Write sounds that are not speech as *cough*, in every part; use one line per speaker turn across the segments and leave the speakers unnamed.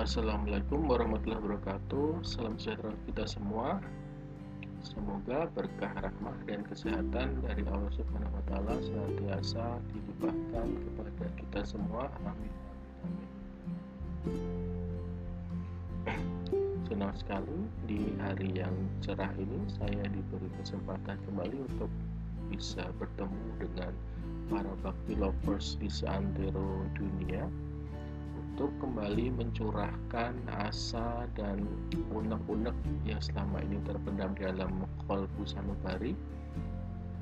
Assalamualaikum warahmatullahi wabarakatuh. Salam sejahtera kita semua. Semoga berkah rahmah dan kesehatan dari Allah Subhanahu wa taala senantiasa dilimpahkan kepada kita semua. Amin. Amin. Senang sekali di hari yang cerah ini saya diberi kesempatan kembali untuk bisa bertemu dengan para bakti lovers di seantero dunia untuk kembali mencurahkan asa dan unek-unek yang selama ini terpendam di dalam kolbu sanubari.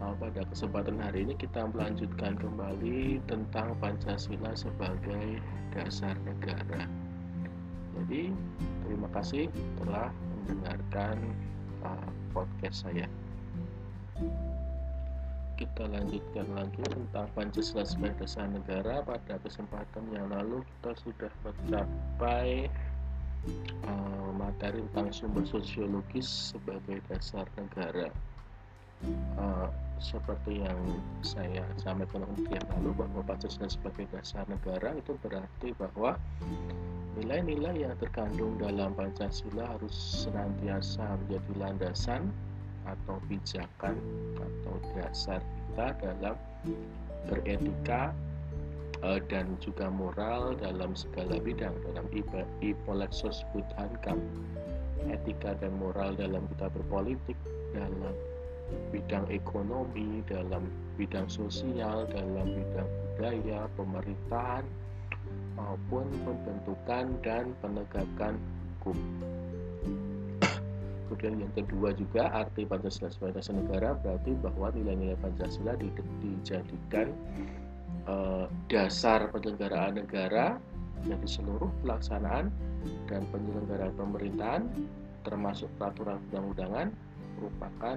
Uh, pada kesempatan hari ini kita melanjutkan kembali tentang Pancasila sebagai dasar negara. Jadi terima kasih telah mendengarkan uh, podcast saya kita lanjutkan lagi tentang Pancasila sebagai dasar negara. Pada kesempatan yang lalu kita sudah mencapai uh, materi tentang sumber sosiologis sebagai dasar negara. Uh, seperti yang saya sampaikan yang lalu bahwa Pancasila sebagai dasar negara itu berarti bahwa nilai-nilai yang terkandung dalam Pancasila harus senantiasa menjadi landasan atau pijakan atau dasar kita dalam beretika uh, dan juga moral dalam segala bidang dalam ipolexos budhankam etika dan moral dalam kita berpolitik dalam bidang ekonomi dalam bidang sosial dalam bidang budaya pemerintahan maupun pembentukan dan penegakan hukum kemudian yang kedua juga arti Pancasila sebagai dasar negara berarti bahwa nilai-nilai Pancasila dijadikan uh, dasar penyelenggaraan negara jadi seluruh pelaksanaan dan penyelenggaraan pemerintahan termasuk peraturan undang-undangan merupakan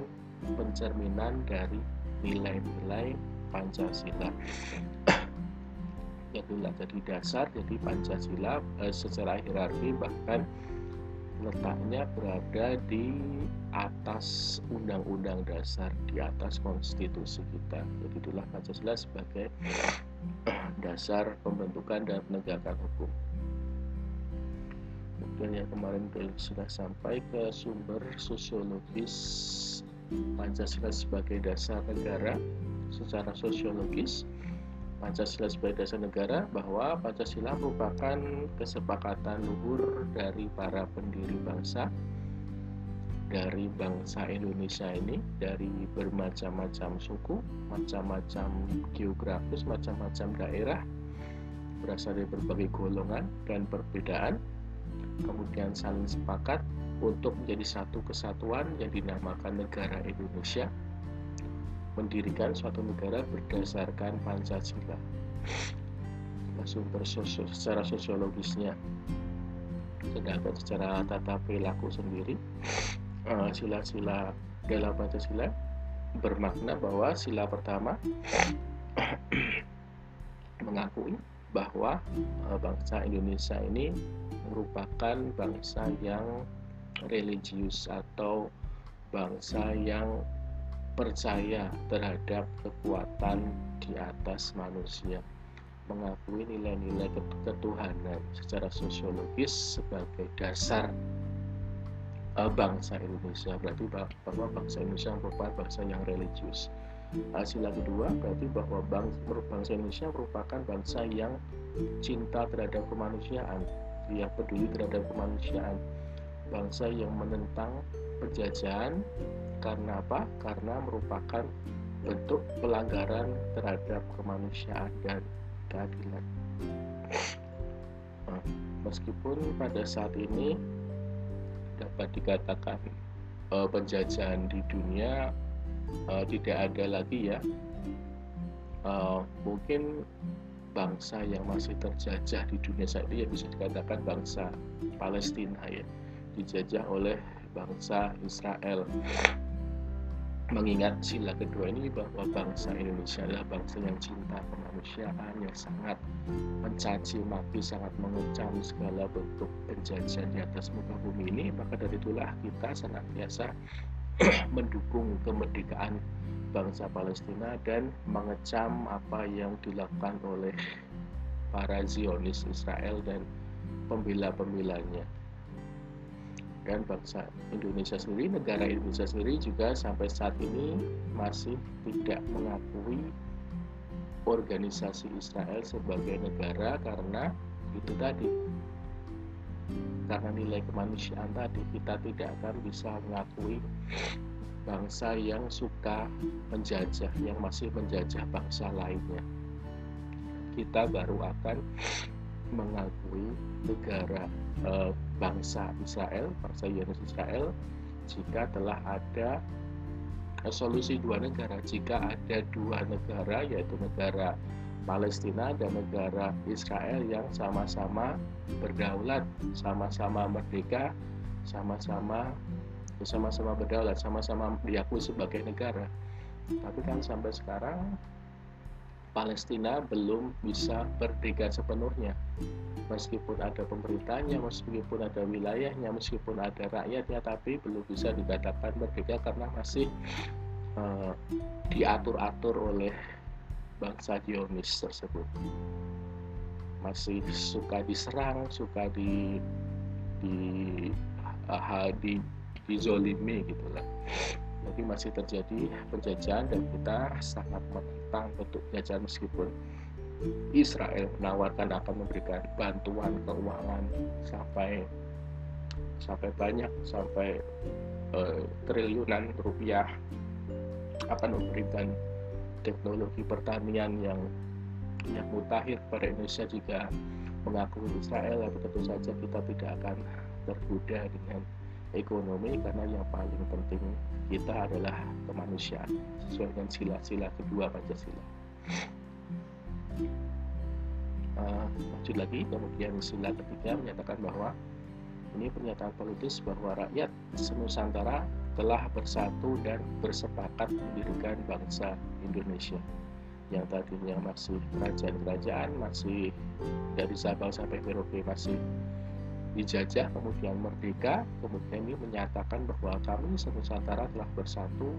pencerminan dari nilai-nilai Pancasila. Itulah jadi dasar jadi Pancasila eh, secara hierarki bahkan letaknya berada di atas undang-undang dasar di atas konstitusi kita. Jadi itulah Pancasila sebagai *clears throat* dasar pembentukan dan penegakan hukum. Kemudian yang kemarin sudah sampai ke sumber sosiologis Pancasila sebagai dasar negara secara sosiologis Pancasila sebagai dasar negara bahwa Pancasila merupakan kesepakatan luhur dari para pendiri bangsa dari bangsa Indonesia ini dari bermacam-macam suku, macam-macam geografis, macam-macam daerah berasal dari berbagai golongan dan perbedaan kemudian saling sepakat untuk menjadi satu kesatuan yang dinamakan negara Indonesia mendirikan suatu negara berdasarkan Pancasila. Sumber sosio, secara sosiologisnya. Sedangkan secara tata perilaku sendiri eh, sila-sila dalam Pancasila bermakna bahwa sila pertama *clears throat* mengakui bahwa eh, bangsa Indonesia ini merupakan bangsa yang religius atau bangsa yang percaya terhadap kekuatan di atas manusia mengakui nilai-nilai ketuhanan secara sosiologis sebagai dasar uh, bangsa Indonesia. Berarti bahwa bangsa Indonesia merupakan bangsa yang religius. Sila kedua berarti bahwa bangsa Indonesia merupakan bangsa yang cinta terhadap kemanusiaan. Yang peduli terhadap kemanusiaan. Bangsa yang menentang penjajahan karena apa? Karena merupakan bentuk pelanggaran terhadap kemanusiaan dan keadilan. Nah, meskipun pada saat ini dapat dikatakan uh, penjajahan di dunia uh, tidak ada lagi ya, uh, mungkin bangsa yang masih terjajah di dunia saat ini ya bisa dikatakan bangsa Palestina ya dijajah oleh bangsa Israel mengingat sila kedua ini bahwa bangsa Indonesia adalah bangsa yang cinta kemanusiaan yang sangat mencaci maki sangat mengecam segala bentuk penjajahan di atas muka bumi ini. Maka dari itulah kita senantiasa *clears throat* mendukung kemerdekaan bangsa Palestina dan mengecam apa yang dilakukan oleh para Zionis Israel dan pembela-pembelanya dan bangsa Indonesia sendiri, negara Indonesia sendiri juga sampai saat ini masih tidak mengakui organisasi Israel sebagai negara karena itu tadi. Karena nilai kemanusiaan tadi kita tidak akan bisa mengakui bangsa yang suka menjajah yang masih menjajah bangsa lainnya. Kita baru akan mengakui negara e, bangsa Israel bangsa Yunus Israel jika telah ada solusi dua negara jika ada dua negara yaitu negara Palestina dan negara Israel yang sama-sama berdaulat, sama-sama merdeka, sama-sama sama-sama berdaulat, sama-sama diakui sebagai negara. Tapi kan sampai sekarang Palestina belum bisa berdeka sepenuhnya. Meskipun ada pemerintahnya, meskipun ada wilayahnya, meskipun ada rakyatnya, tapi belum bisa dikatakan merdeka karena masih uh, diatur-atur oleh bangsa Zionis tersebut masih suka diserang suka di di uh, di dizolimi gitulah jadi masih terjadi penjajahan dan kita sangat menentang bentuk penjajahan meskipun Israel menawarkan akan memberikan bantuan keuangan sampai sampai banyak sampai uh, triliunan rupiah akan memberikan teknologi pertanian yang yang mutakhir pada Indonesia juga mengakui Israel. Tapi tentu saja kita tidak akan tergoda dengan ekonomi karena yang paling penting kita adalah kemanusiaan sesuai dengan sila-sila kedua Pancasila. Uh, lagi kemudian sila ketiga menyatakan bahwa ini pernyataan politis bahwa rakyat senusantara telah bersatu dan bersepakat mendirikan bangsa Indonesia yang tadinya masih kerajaan-kerajaan masih dari Sabang sampai Merauke masih dijajah kemudian merdeka kemudian ini menyatakan bahwa kami Nusantara telah bersatu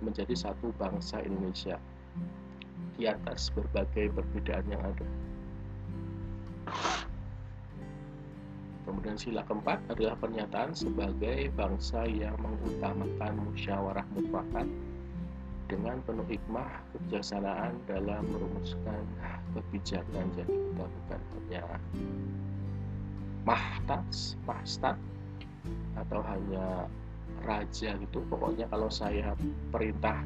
menjadi satu bangsa Indonesia di atas berbagai perbedaan yang ada. Kemudian sila keempat adalah pernyataan sebagai bangsa yang mengutamakan musyawarah mufakat dengan penuh hikmah kebijaksanaan dalam merumuskan kebijakan jadi kita bukan hanya mahtas, atau hanya raja gitu pokoknya kalau saya perintah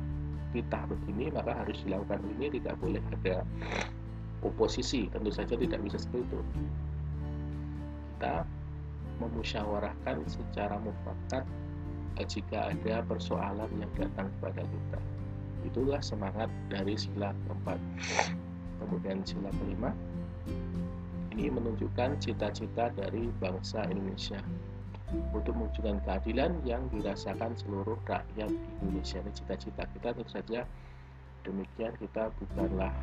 kita begini maka harus dilakukan ini tidak boleh ada oposisi tentu saja tidak bisa seperti itu kita memusyawarahkan secara mufakat eh, jika ada persoalan yang datang kepada kita. Itulah semangat dari sila keempat. Kemudian sila kelima, ini menunjukkan cita-cita dari bangsa Indonesia untuk mewujudkan keadilan yang dirasakan seluruh rakyat Indonesia. Ini cita-cita kita tentu saja demikian kita bukanlah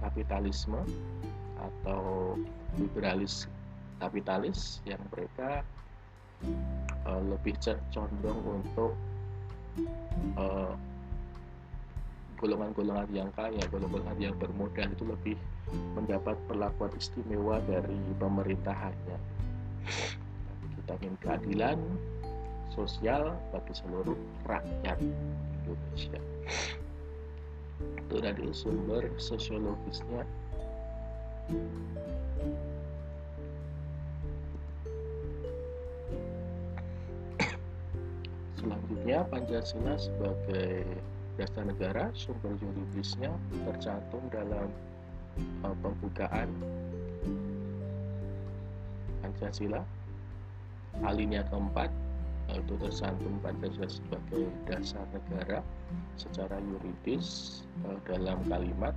kapitalisme atau liberalis kapitalis yang mereka uh, lebih condong untuk uh, golongan-golongan yang kaya, golongan-golongan yang bermodal itu lebih mendapat perlakuan istimewa dari pemerintahannya. Kita ingin keadilan sosial bagi seluruh rakyat Indonesia. Itu dari sumber sosiologisnya Selanjutnya, Pancasila sebagai dasar negara, sumber yuridisnya tercantum dalam uh, pembukaan Pancasila. Alinea keempat itu tercantum Pancasila sebagai dasar negara secara yuridis uh, dalam kalimat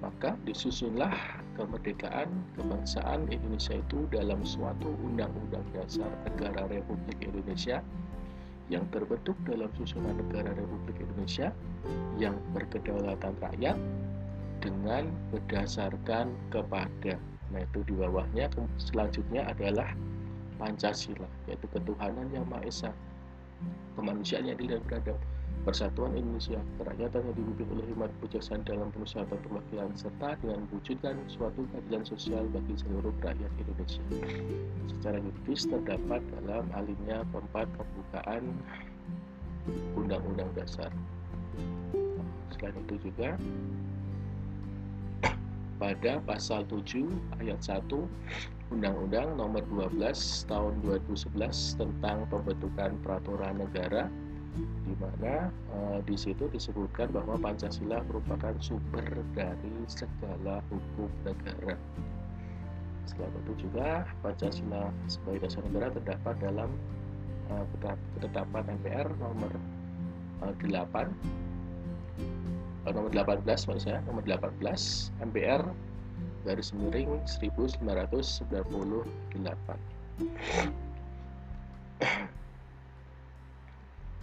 maka disusunlah kemerdekaan kebangsaan Indonesia itu dalam suatu undang-undang dasar negara Republik Indonesia yang terbentuk dalam susunan negara Republik Indonesia yang berkedaulatan rakyat dengan berdasarkan kepada nah itu di bawahnya. Selanjutnya adalah Pancasila yaitu ketuhanan yang Maha Esa. Kemanusiaan yang adil dan beradab Persatuan Indonesia Kerakyatan yang dipimpin oleh hikmat kebijaksanaan dalam pengusahaan perwakilan serta dengan mewujudkan suatu keadilan sosial bagi seluruh rakyat Indonesia. Secara yuridis terdapat dalam alinea keempat pembukaan Undang-Undang Dasar. Selain itu juga pada pasal 7 ayat 1 Undang-Undang Nomor 12 Tahun 2011 tentang pembentukan peraturan negara di mana uh, di situ disebutkan bahwa Pancasila merupakan sumber dari segala hukum negara. Selain itu juga Pancasila sebagai dasar negara terdapat dalam uh, ketetapan MPR nomor uh, 8 uh, nomor 18 maksud saya nomor 18 MPR garis miring 1998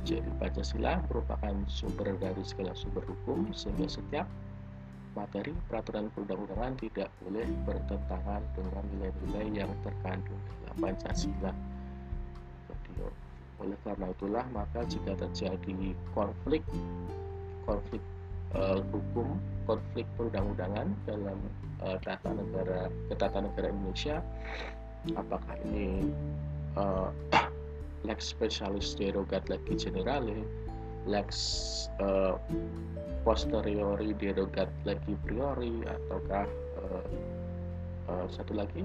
Jadi Pancasila merupakan sumber dari segala sumber hukum sehingga setiap materi peraturan perundang-undangan tidak boleh bertentangan dengan nilai-nilai yang terkandung dalam Pancasila. Oleh karena itulah maka jika terjadi konflik konflik uh, hukum, konflik perundang-undangan dalam uh, tata negara ketatanegaraan Indonesia, apakah ini uh, lex specialis derogat legi generale lex uh, posteriori derogat legi priori ataukah uh, uh, satu lagi?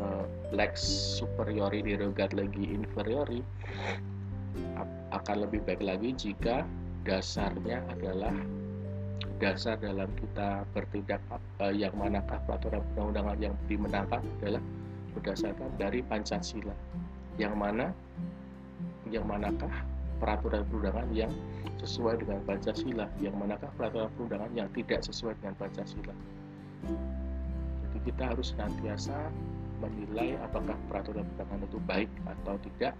Uh, lex superiori derogat legi inferiori akan lebih baik lagi jika dasarnya adalah dasar dalam kita bertindak uh, yang manakah peraturan perundang-undangan yang dimenangkan adalah berdasarkan dari Pancasila yang mana? Yang manakah peraturan perundangan yang sesuai dengan Pancasila? Yang manakah peraturan perundangan yang tidak sesuai dengan Pancasila? Jadi kita harus senantiasa menilai apakah peraturan perundangan itu baik atau tidak.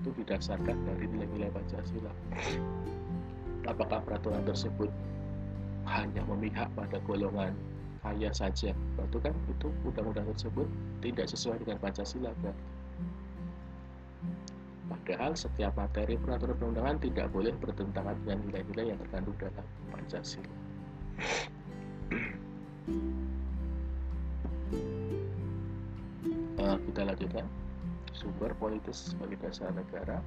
Itu didasarkan dari nilai-nilai Pancasila. Apakah peraturan tersebut hanya memihak pada golongan kaya saja? Itu kan itu undang-undang tersebut tidak sesuai dengan Pancasila kan Padahal setiap materi peraturan perundangan tidak boleh bertentangan dengan nilai-nilai yang terkandung dalam Pancasila. uh, *clears throat* kita lanjutkan sumber politis sebagai dasar negara.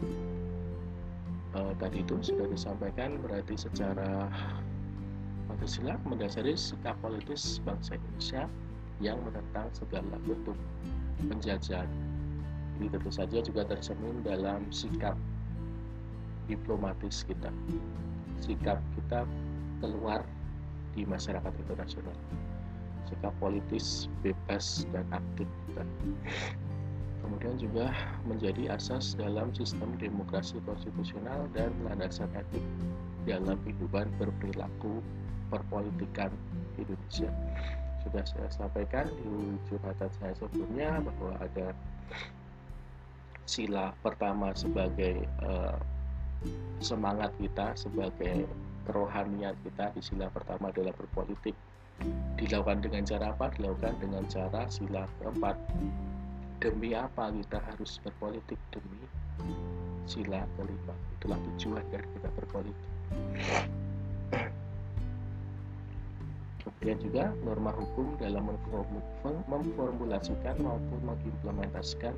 Uh, tadi itu sudah disampaikan berarti secara Pancasila mendasari sikap politis bangsa Indonesia yang menentang segala bentuk penjajahan ini tentu saja juga tercermin dalam sikap diplomatis kita. Sikap kita keluar di masyarakat internasional. Sikap politis bebas dan aktif kita. Kemudian juga menjadi asas dalam sistem demokrasi konstitusional dan landasan etik dalam kehidupan berperilaku perpolitikan Indonesia. Sudah saya sampaikan di curhatan saya sebelumnya bahwa ada sila pertama sebagai uh, semangat kita sebagai kerohanian kita di sila pertama adalah berpolitik. Dilakukan dengan cara apa? Dilakukan dengan cara sila keempat. Demi apa kita harus berpolitik? Demi sila kelima. Itulah tujuan dari kita berpolitik. Kemudian juga norma hukum dalam memformulasikan maupun mengimplementasikan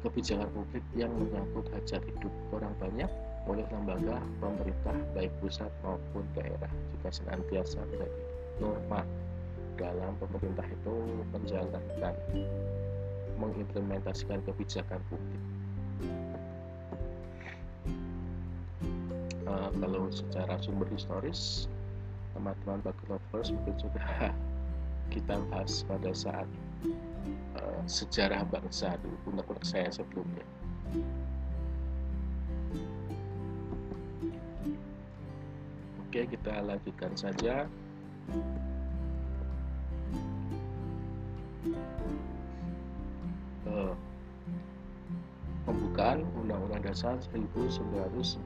kebijakan publik yang menyangkut hajat hidup orang banyak oleh lembaga pemerintah baik pusat maupun daerah. Jika senantiasa menjadi norma dalam pemerintah itu menjalankan mengimplementasikan kebijakan publik. Uh, kalau secara sumber historis teman-teman bagi lovers mungkin sudah *laughs* kita bahas pada saat uh, sejarah bangsa dulu undang-undang saya sebelumnya. Oke, kita lanjutkan saja. Uh, pembukaan Undang-Undang Dasar 1945.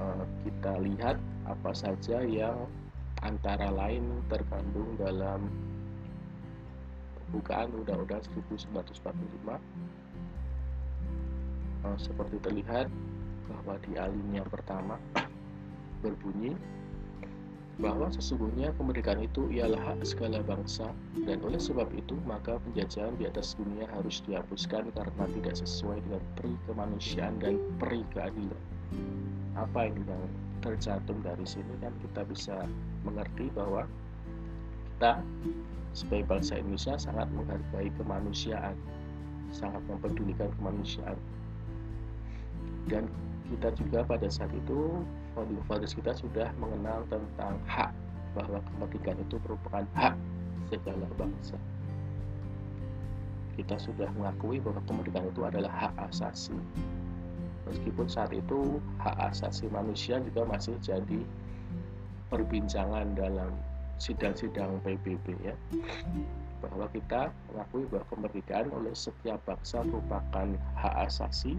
Uh, kita lihat apa saja yang antara lain terkandung dalam pembukaan Undang-Undang 1945 uh, seperti terlihat bahwa di alinea pertama *clears throat* berbunyi bahwa sesungguhnya kemerdekaan itu ialah hak segala bangsa dan oleh sebab itu maka penjajahan di atas dunia harus dihapuskan karena tidak sesuai dengan peri kemanusiaan dan peri keadilan. Apa yang tercantum dari sini kan kita bisa mengerti bahwa kita sebagai bangsa Indonesia sangat menghargai kemanusiaan, sangat mempedulikan kemanusiaan. Dan kita juga pada saat itu founding fathers kita sudah mengenal tentang hak bahwa kemerdekaan itu merupakan hak segala bangsa. Kita sudah mengakui bahwa kemerdekaan itu adalah hak asasi. Meskipun saat itu hak asasi manusia juga masih jadi perbincangan dalam sidang-sidang PBB ya. Bahwa kita mengakui bahwa kemerdekaan oleh setiap bangsa merupakan hak asasi.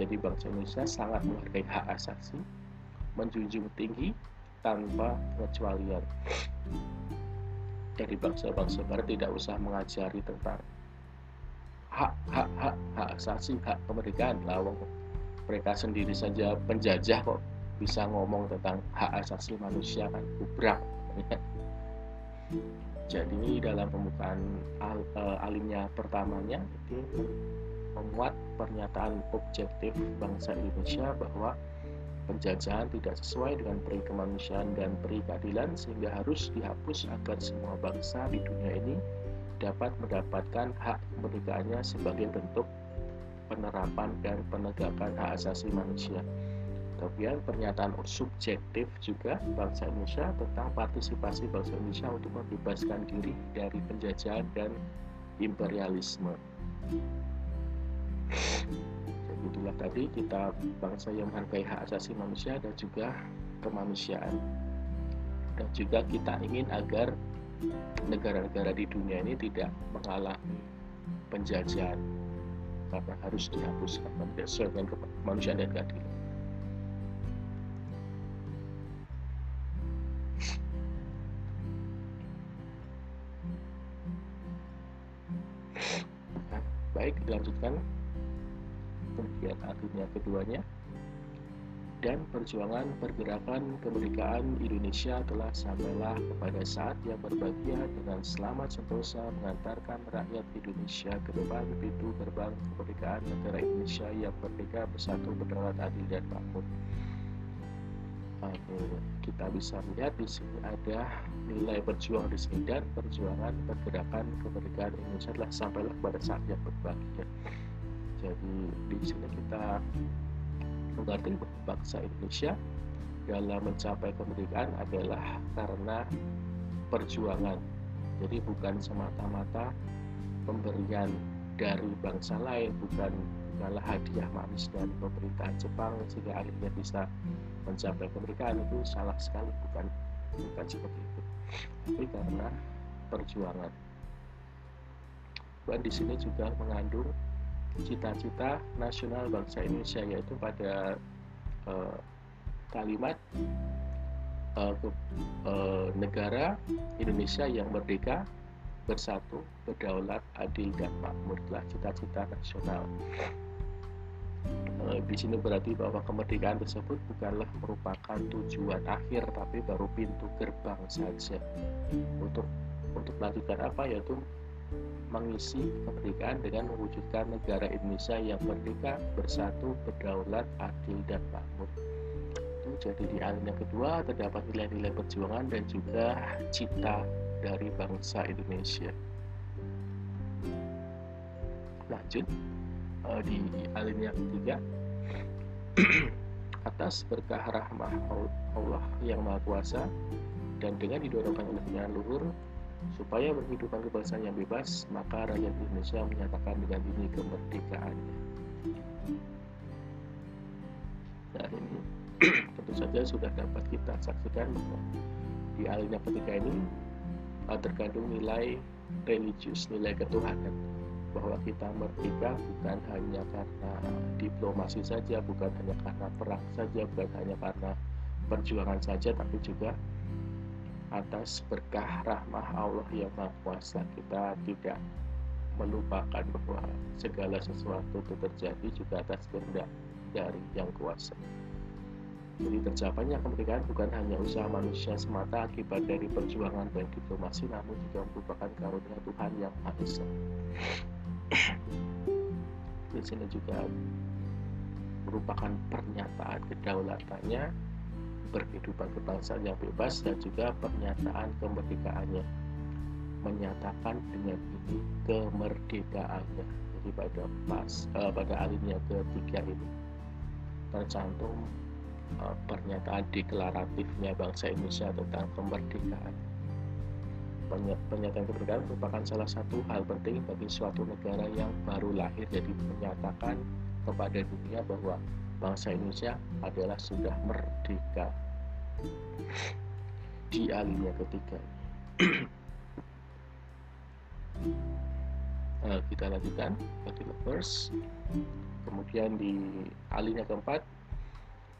Jadi bangsa Indonesia sangat menghargai hak asasi menjunjung tinggi tanpa pengecualian. Jadi bangsa-bangsa barat tidak usah mengajari tentang hak hak hak hak asasi hak kemerdekaan lawang mereka sendiri saja penjajah kok bisa ngomong tentang hak asasi manusia kan kubrak jadi dalam pembukaan al, uh, pertamanya itu memuat pernyataan objektif bangsa Indonesia bahwa penjajahan tidak sesuai dengan peri kemanusiaan dan peri keadilan sehingga harus dihapus agar semua bangsa di dunia ini dapat mendapatkan hak kemerdekaannya sebagai bentuk penerapan dan penegakan hak asasi manusia. Kemudian pernyataan subjektif juga bangsa Indonesia tentang partisipasi bangsa Indonesia untuk membebaskan diri dari penjajahan dan imperialisme. Itulah tadi kita bangsa yang menghargai hak asasi manusia dan juga kemanusiaan. Dan juga kita ingin agar negara-negara di dunia ini tidak mengalami penjajahan karena harus dihapuskan tidak kemanusiaan dan keadilan dilanjutkan kemudian akhirnya keduanya dan perjuangan pergerakan kemerdekaan Indonesia telah sampailah kepada saat yang berbahagia dengan selamat sentosa mengantarkan rakyat Indonesia ke depan pintu gerbang kemerdekaan negara Indonesia yang merdeka bersatu berdaulat adil dan makmur. Kita bisa lihat di sini ada nilai berjuang di sini dan perjuangan pergerakan kemerdekaan Indonesia telah sampailah kepada saat yang berbahagia jadi di sini kita mengerti bangsa Indonesia dalam mencapai kemerdekaan adalah karena perjuangan. Jadi bukan semata-mata pemberian dari bangsa lain bukan bukanlah hadiah manis dari pemerintahan Jepang sehingga akhirnya bisa mencapai kemerdekaan itu salah sekali bukan bukan seperti itu. Tapi karena perjuangan. Dan di sini juga mengandung cita-cita nasional bangsa Indonesia yaitu pada uh, kalimat uh, ke, uh, negara Indonesia yang merdeka bersatu berdaulat adil dan makmur. Cita-cita nasional di sini berarti bahwa kemerdekaan tersebut bukanlah merupakan tujuan akhir tapi baru pintu gerbang saja untuk untuk melanjutkan apa yaitu mengisi kemerdekaan dengan mewujudkan negara Indonesia yang merdeka, bersatu, berdaulat, adil, dan makmur. Jadi di hal yang kedua terdapat nilai-nilai perjuangan dan juga cita dari bangsa Indonesia. Lanjut eh, di alinea ketiga *clears throat* atas berkah rahmah Allah yang Maha Kuasa dan dengan didorongkan oleh luhur supaya berkehidupan kebangsaan yang bebas, maka rakyat Indonesia menyatakan dengan ini kemerdekaannya. Nah ini *clears throat* tentu saja sudah dapat kita saksikan di alinea ketika ini terkandung nilai religius, nilai ketuhanan bahwa kita merdeka bukan hanya karena diplomasi saja, bukan hanya karena perang saja, bukan hanya karena perjuangan saja, tapi juga atas berkah rahmah Allah yang Maha Kuasa kita tidak melupakan bahwa segala sesuatu itu terjadi juga atas kehendak dari yang kuasa. Jadi tercapainya kemerdekaan bukan hanya usaha manusia semata akibat dari perjuangan dan diplomasi, namun juga merupakan karunia Tuhan yang Maha Esa. Di sini juga merupakan pernyataan kedaulatannya berkehidupan kebangsaan yang bebas dan juga pernyataan kemerdekaannya menyatakan dengan ini kemerdekaannya jadi pada pas uh, pada alinea ketiga ini tercantum pernyataan deklaratifnya bangsa Indonesia tentang kemerdekaan. Pernyataan kemerdekaan merupakan salah satu hal penting bagi suatu negara yang baru lahir jadi menyatakan kepada dunia bahwa bangsa Indonesia adalah sudah merdeka. Di alinea ketiga. Uh, *clears throat* kita lanjutkan bagi lovers. Kemudian di alinea keempat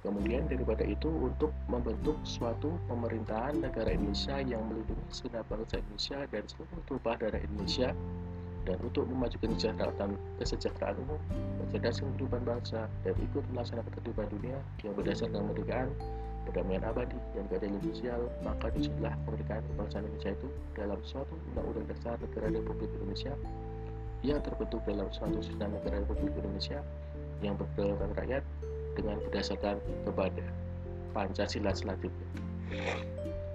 Kemudian daripada itu untuk membentuk suatu pemerintahan negara Indonesia yang melindungi segenap bangsa Indonesia dan seluruh tumpah darah Indonesia dan untuk memajukan kesejahteraan, kesejahteraan umum, mencerdaskan kehidupan bangsa, dan ikut melaksanakan ketertiban dunia yang berdasarkan kemerdekaan, perdamaian abadi, dan keadilan sosial, maka di situlah kemerdekaan bangsa Indonesia itu dalam suatu undang-undang dasar negara Republik Indonesia yang terbentuk dalam suatu susunan negara Republik Indonesia yang berdasarkan rakyat dengan berdasarkan kepada Pancasila selanjutnya.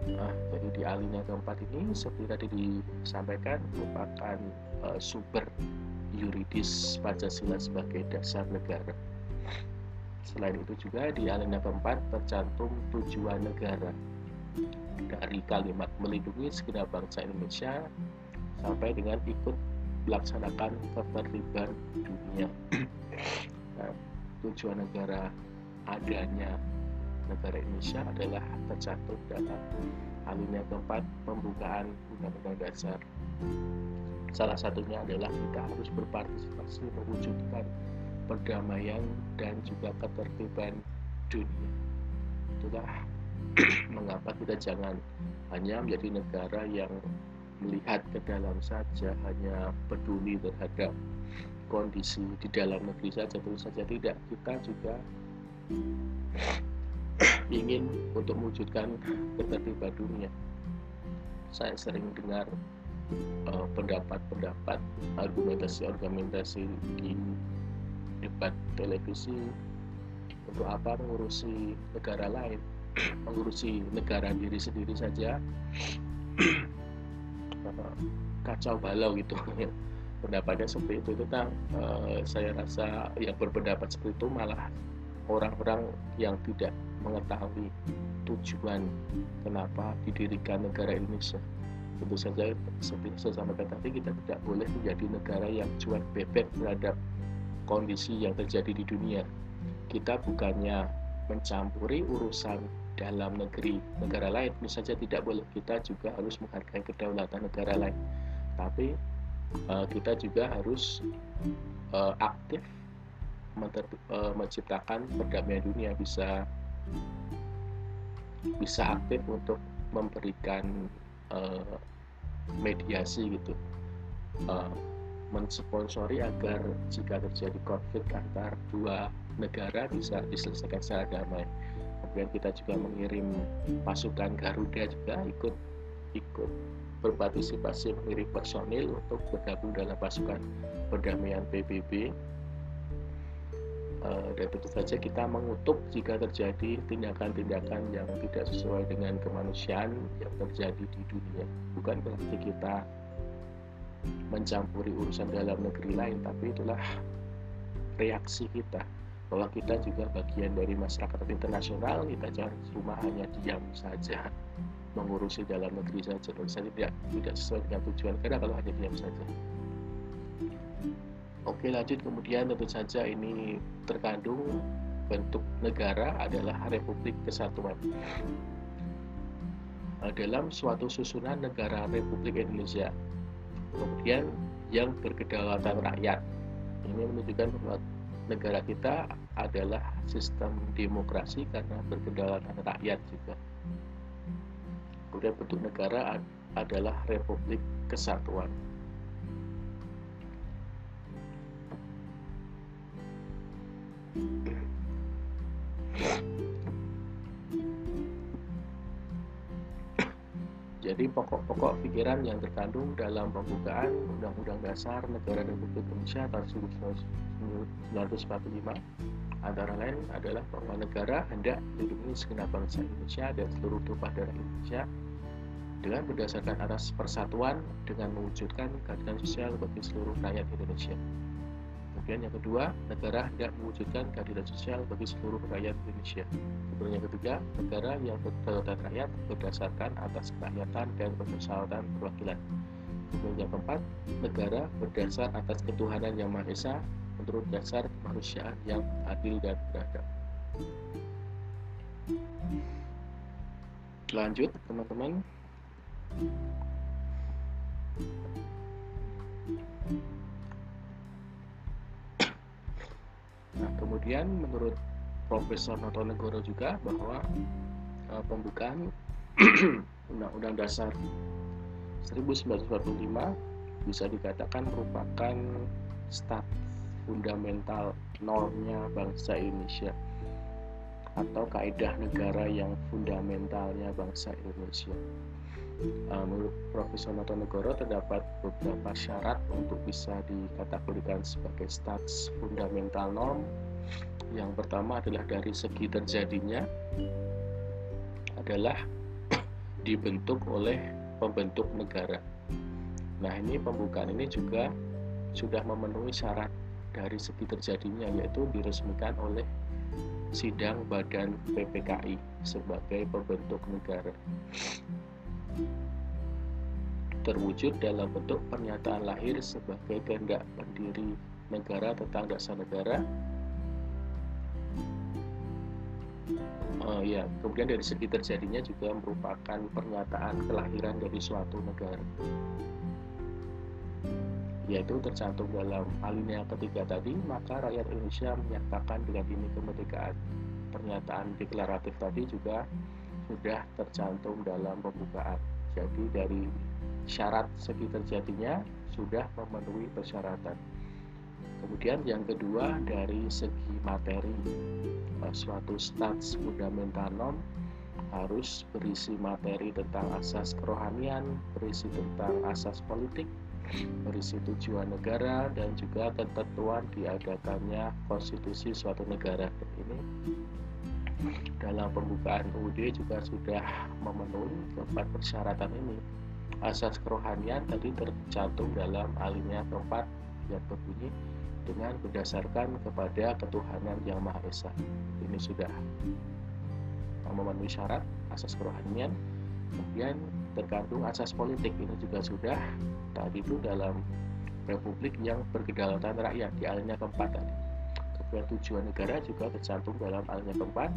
Nah, jadi di alinea keempat ini seperti tadi disampaikan merupakan uh, sumber yuridis Pancasila sebagai dasar negara. Selain itu juga di alinea keempat tercantum tujuan negara dari kalimat melindungi segenap bangsa Indonesia sampai dengan ikut melaksanakan ketertiban dunia. *clears throat* Nah, tujuan negara adanya negara Indonesia adalah tercantum dalam alinea keempat pembukaan Undang-Undang Dasar Salah satunya adalah kita harus berpartisipasi mewujudkan perdamaian dan juga ketertiban dunia. Itulah *clears throat* mengapa kita jangan hanya menjadi negara yang melihat ke dalam saja, hanya peduli terhadap kondisi di dalam negeri saja, tentu saja tidak. Kita juga ingin untuk mewujudkan ketertiban dunia. Saya sering dengar Eh, pendapat-pendapat uh, argumentasi-argumentasi di debat televisi untuk apa mengurusi negara lain *clears throat* mengurusi negara diri sendiri saja *clears throat* kacau balau gitu *laughs* pendapatnya seperti itu tentang uh, saya rasa yang berpendapat seperti itu malah orang-orang yang tidak mengetahui tujuan kenapa didirikan negara Indonesia. Tentu saja seperti saya sampaikan tadi kita tidak boleh menjadi negara yang cuek bebek terhadap kondisi yang terjadi di dunia. Kita bukannya mencampuri urusan dalam negeri negara lain. Tentu saja tidak boleh. Kita juga harus menghargai kedaulatan negara lain. Tapi uh, kita juga harus uh, aktif uh, menciptakan perdamaian dunia bisa bisa aktif untuk memberikan uh, mediasi gitu uh, mensponsori agar jika terjadi konflik antar dua negara bisa diselesaikan secara damai. Kemudian kita juga mengirim pasukan Garuda juga ikut ikut berpartisipasi mengirim personil untuk bergabung dalam pasukan perdamaian PBB Eh, dan tentu saja kita mengutuk jika terjadi tindakan-tindakan yang tidak sesuai dengan kemanusiaan yang terjadi di dunia. Bukan berarti kita mencampuri urusan dalam negeri lain, tapi itulah reaksi kita bahwa kita juga bagian dari masyarakat internasional. Kita jangan cuma hanya diam saja mengurusi dalam negeri saja. Tentu saja tidak tidak sesuai dengan tujuan karena kalau hanya diam saja. Oke lanjut kemudian tentu saja ini terkandung bentuk negara adalah Republik Kesatuan. Nah, dalam suatu susunan negara Republik Indonesia, kemudian yang berkedaulatan rakyat, ini menunjukkan bahwa negara kita adalah sistem demokrasi karena berkedaulatan rakyat juga kemudian bentuk negara adalah Republik Kesatuan. Jadi pokok-pokok pikiran yang terkandung dalam pembukaan Undang-Undang Dasar Negara Republik Indonesia tahun 1945 antara lain adalah bahwa negara hendak melindungi segenap bangsa Indonesia dan seluruh tumpah darah Indonesia dengan berdasarkan atas persatuan dengan mewujudkan keadilan sosial bagi seluruh rakyat Indonesia. Kemudian yang kedua, negara hendak mewujudkan keadilan sosial bagi seluruh rakyat Indonesia. Kemudian yang ketiga, negara yang berkedaulatan rakyat berdasarkan atas kerakyatan dan permusyawaratan perwakilan. Kemudian yang keempat, negara berdasar atas ketuhanan yang Maha Esa menurut dasar kemanusiaan yang adil dan beradab. Lanjut, teman-teman. Nah, kemudian menurut Profesor Notonegoro juga bahwa uh, pembukaan *clears throat* Undang-Undang Dasar 1945 bisa dikatakan merupakan start fundamental normnya bangsa Indonesia atau kaedah negara yang fundamentalnya bangsa Indonesia. Uh, menurut Profesor Notonegoro terdapat beberapa syarat untuk bisa dikategorikan sebagai stats fundamental norm. Yang pertama adalah dari segi terjadinya adalah *clears throat* dibentuk oleh pembentuk negara. Nah ini pembukaan ini juga sudah memenuhi syarat dari segi terjadinya yaitu diresmikan oleh sidang badan PPKI sebagai pembentuk negara terwujud dalam bentuk pernyataan lahir sebagai kehendak pendiri negara tentang dasar negara. Uh, ya, kemudian dari segi terjadinya juga merupakan pernyataan kelahiran dari suatu negara, yaitu tercantum dalam alinea ketiga tadi, maka rakyat Indonesia menyatakan dengan ini kemerdekaan. Pernyataan deklaratif tadi juga sudah tercantum dalam pembukaan. Jadi dari syarat segi terjadinya sudah memenuhi persyaratan. Kemudian yang kedua dari segi materi eh, suatu stats norm harus berisi materi tentang asas kerohanian, berisi tentang asas politik, berisi tujuan negara dan juga ketentuan diadakannya konstitusi suatu negara. Ini dalam pembukaan UUD juga sudah memenuhi keempat persyaratan ini asas kerohanian tadi tercantum dalam alinea keempat yang berbunyi dengan berdasarkan kepada ketuhanan yang Maha Esa. Ini sudah memenuhi syarat asas kerohanian. Kemudian terkandung asas politik ini juga sudah tadi itu dalam republik yang berkedaulatan rakyat di alinea keempat tadi. Kemudian tujuan negara juga tercantum dalam alinea keempat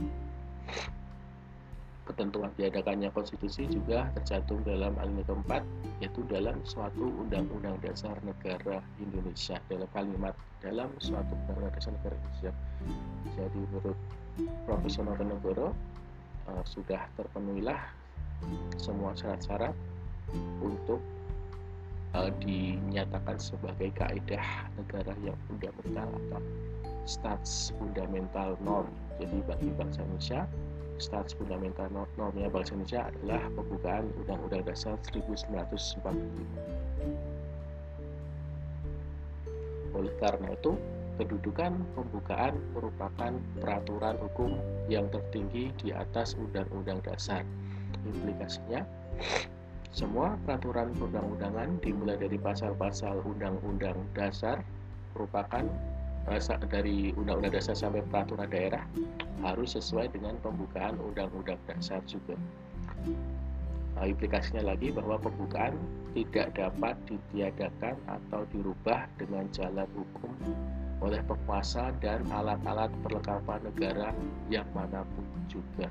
ketentuan diadakannya konstitusi juga tercantum dalam alinea keempat yaitu dalam suatu undang-undang dasar negara Indonesia dalam kalimat dalam suatu undang-undang dasar negara Indonesia. Jadi menurut Profesor Notonegoro uh, sudah terpenuhilah semua syarat-syarat untuk uh, dinyatakan sebagai kaidah negara yang fundamental atau stats fundamental norm jadi bagi bangsa Indonesia status fundamental normnya bangsa Indonesia adalah pembukaan Undang-Undang Dasar 1945. Oleh karena itu, kedudukan pembukaan merupakan peraturan hukum yang tertinggi di atas Undang-Undang Dasar. Implikasinya, semua peraturan perundang-undangan dimulai dari pasal-pasal Undang-Undang Dasar merupakan dari Undang-Undang Dasar sampai peraturan daerah harus sesuai dengan pembukaan Undang-Undang Dasar juga. Nah, implikasinya lagi bahwa pembukaan tidak dapat ditiadakan atau dirubah dengan jalan hukum oleh penguasa dan alat-alat perlengkapan negara yang mana pun juga.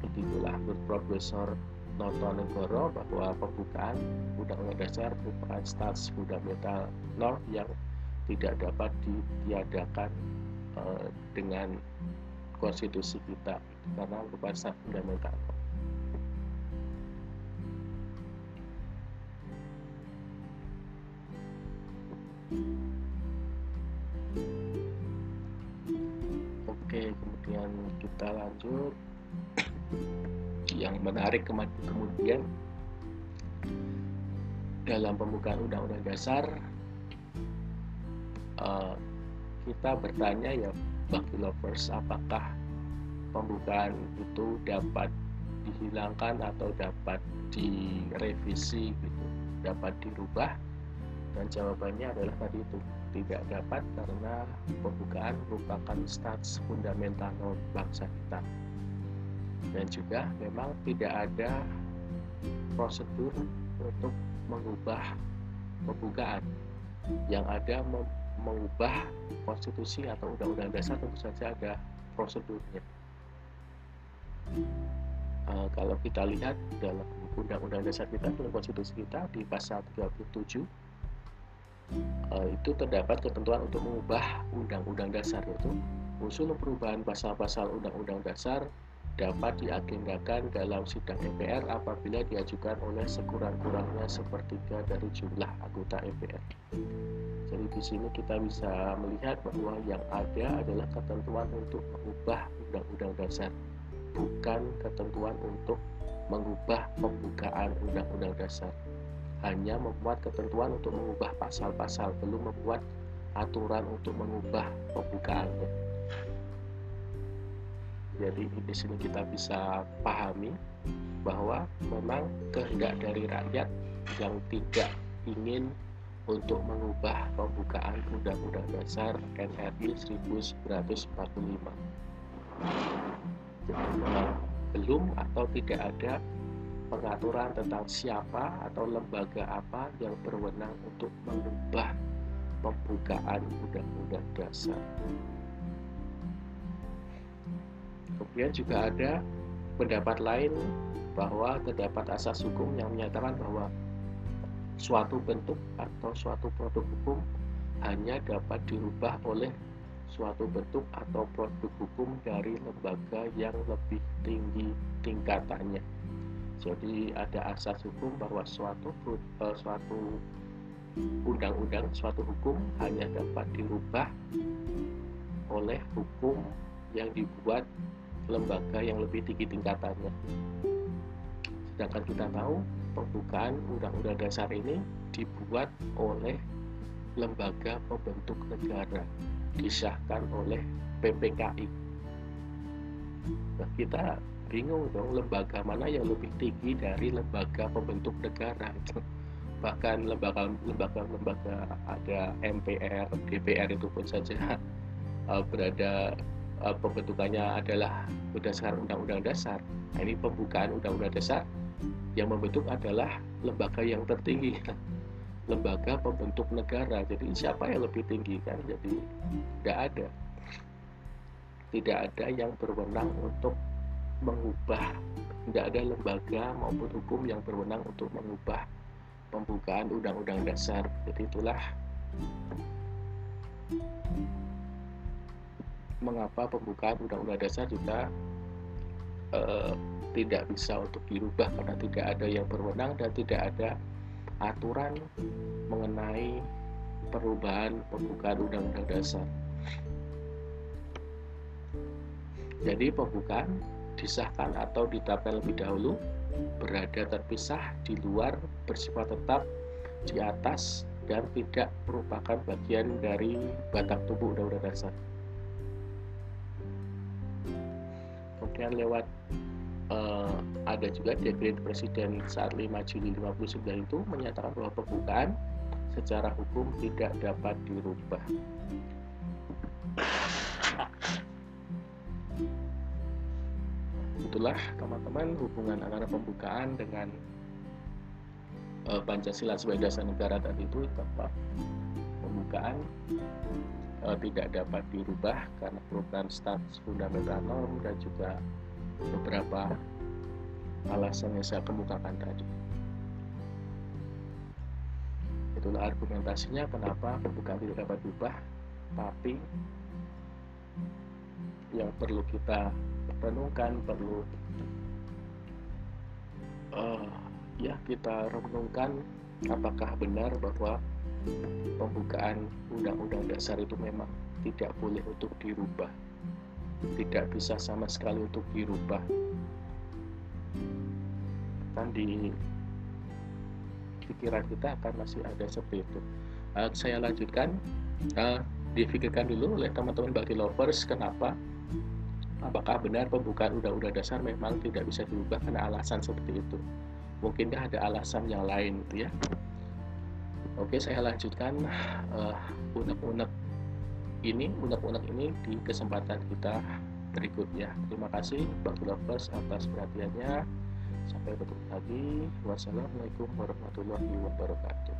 Begitulah Profesor Notonegoro bahwa pembukaan Undang-Undang Dasar merupakan status fundamental norm yang tidak dapat ditiadakan uh, dengan konstitusi kita karena merupakan fundamental. Oke, kemudian kita lanjut. Yang menarik kemudian dalam pembukaan Undang-Undang Dasar uh, kita bertanya ya bagi lovers apakah pembukaan itu dapat dihilangkan atau dapat direvisi gitu dapat dirubah? Dan jawabannya adalah tadi itu tidak dapat karena pembukaan merupakan stats fundamental bangsa kita. Dan juga memang tidak ada prosedur untuk mengubah pembukaan. Yang ada mengubah konstitusi atau undang-undang dasar tentu saja ada prosedurnya. Uh, kalau kita lihat dalam undang-undang dasar kita dalam konstitusi kita di pasal 37 uh, itu terdapat ketentuan untuk mengubah undang-undang dasar yaitu usul perubahan pasal-pasal undang-undang dasar dapat diagendakan dalam sidang MPR apabila diajukan oleh sekurang-kurangnya sepertiga dari jumlah anggota MPR. Jadi di sini kita bisa melihat bahwa yang ada adalah ketentuan untuk mengubah undang-undang dasar, bukan ketentuan untuk mengubah pembukaan undang-undang dasar hanya membuat ketentuan untuk mengubah pasal-pasal, belum membuat aturan untuk mengubah pembukaannya. Jadi di sini kita bisa pahami bahwa memang kehendak dari rakyat yang tidak ingin untuk mengubah pembukaan Undang-Undang Dasar NRI 1945. Jadi memang belum atau tidak ada pengaturan tentang siapa atau lembaga apa yang berwenang untuk mengubah pembukaan undang-undang dasar. Kemudian juga ada pendapat lain bahwa terdapat asas hukum yang menyatakan bahwa suatu bentuk atau suatu produk hukum hanya dapat dirubah oleh suatu bentuk atau produk hukum dari lembaga yang lebih tinggi tingkatannya. Jadi ada asas hukum bahwa suatu uh, suatu undang-undang, suatu hukum hanya dapat dirubah oleh hukum yang dibuat lembaga yang lebih tinggi tingkatannya. Sedangkan kita tahu pembukaan undang-undang dasar ini dibuat oleh lembaga pembentuk negara, disahkan oleh PPKI. Nah, kita bingung dong lembaga mana yang lebih tinggi dari lembaga pembentuk negara bahkan lembaga lembaga lembaga ada MPR DPR itu pun saja uh, berada uh, pembentukannya adalah berdasarkan undang-undang dasar. Nah, ini pembukaan undang-undang dasar yang membentuk adalah lembaga yang tertinggi *laughs* lembaga pembentuk negara. Jadi siapa yang lebih tinggi kan? Jadi tidak ada. Tidak ada yang berwenang untuk mengubah. Tidak ada lembaga maupun hukum yang berwenang untuk mengubah pembukaan undang-undang dasar. Jadi itulah mengapa pembukaan undang-undang dasar juga uh, tidak bisa untuk dirubah karena tidak ada yang berwenang dan tidak ada aturan mengenai perubahan pembukaan undang-undang dasar. Jadi pembukaan disahkan atau ditetapkan lebih dahulu berada terpisah di luar bersifat tetap di atas dan tidak merupakan bagian dari batang tubuh undang-undang dasar. Kemudian lewat uh, ada juga dekret presiden saat 5 Juli 59 itu menyatakan bahwa pembukaan secara hukum tidak dapat dirubah. itulah teman-teman hubungan antara pembukaan dengan uh, Pancasila sebagai dasar negara tadi itu tetap pembukaan uh, tidak dapat dirubah karena perubahan status fundamental norm dan juga beberapa alasan yang saya kemukakan tadi. Itulah argumentasinya kenapa pembukaan tidak dapat dirubah, tapi yang perlu kita renungkan perlu uh, ya kita renungkan apakah benar bahwa pembukaan undang-undang dasar itu memang tidak boleh untuk dirubah. Tidak bisa sama sekali untuk dirubah. Kan di pikiran kita akan masih ada seperti itu. Uh, saya lanjutkan. Uh, difikirkan dulu oleh teman-teman bagi lovers kenapa? Apakah benar pembukaan undang-undang dasar memang tidak bisa dirubah karena alasan seperti itu? Mungkinkah ada alasan yang lain gitu ya oke saya lanjutkan uh, unek-unek ini unek-unek ini di kesempatan kita berikutnya terima kasih bagi lovers atas perhatiannya Sampai bertemu lagi. Wassalamualaikum warahmatullahi wabarakatuh.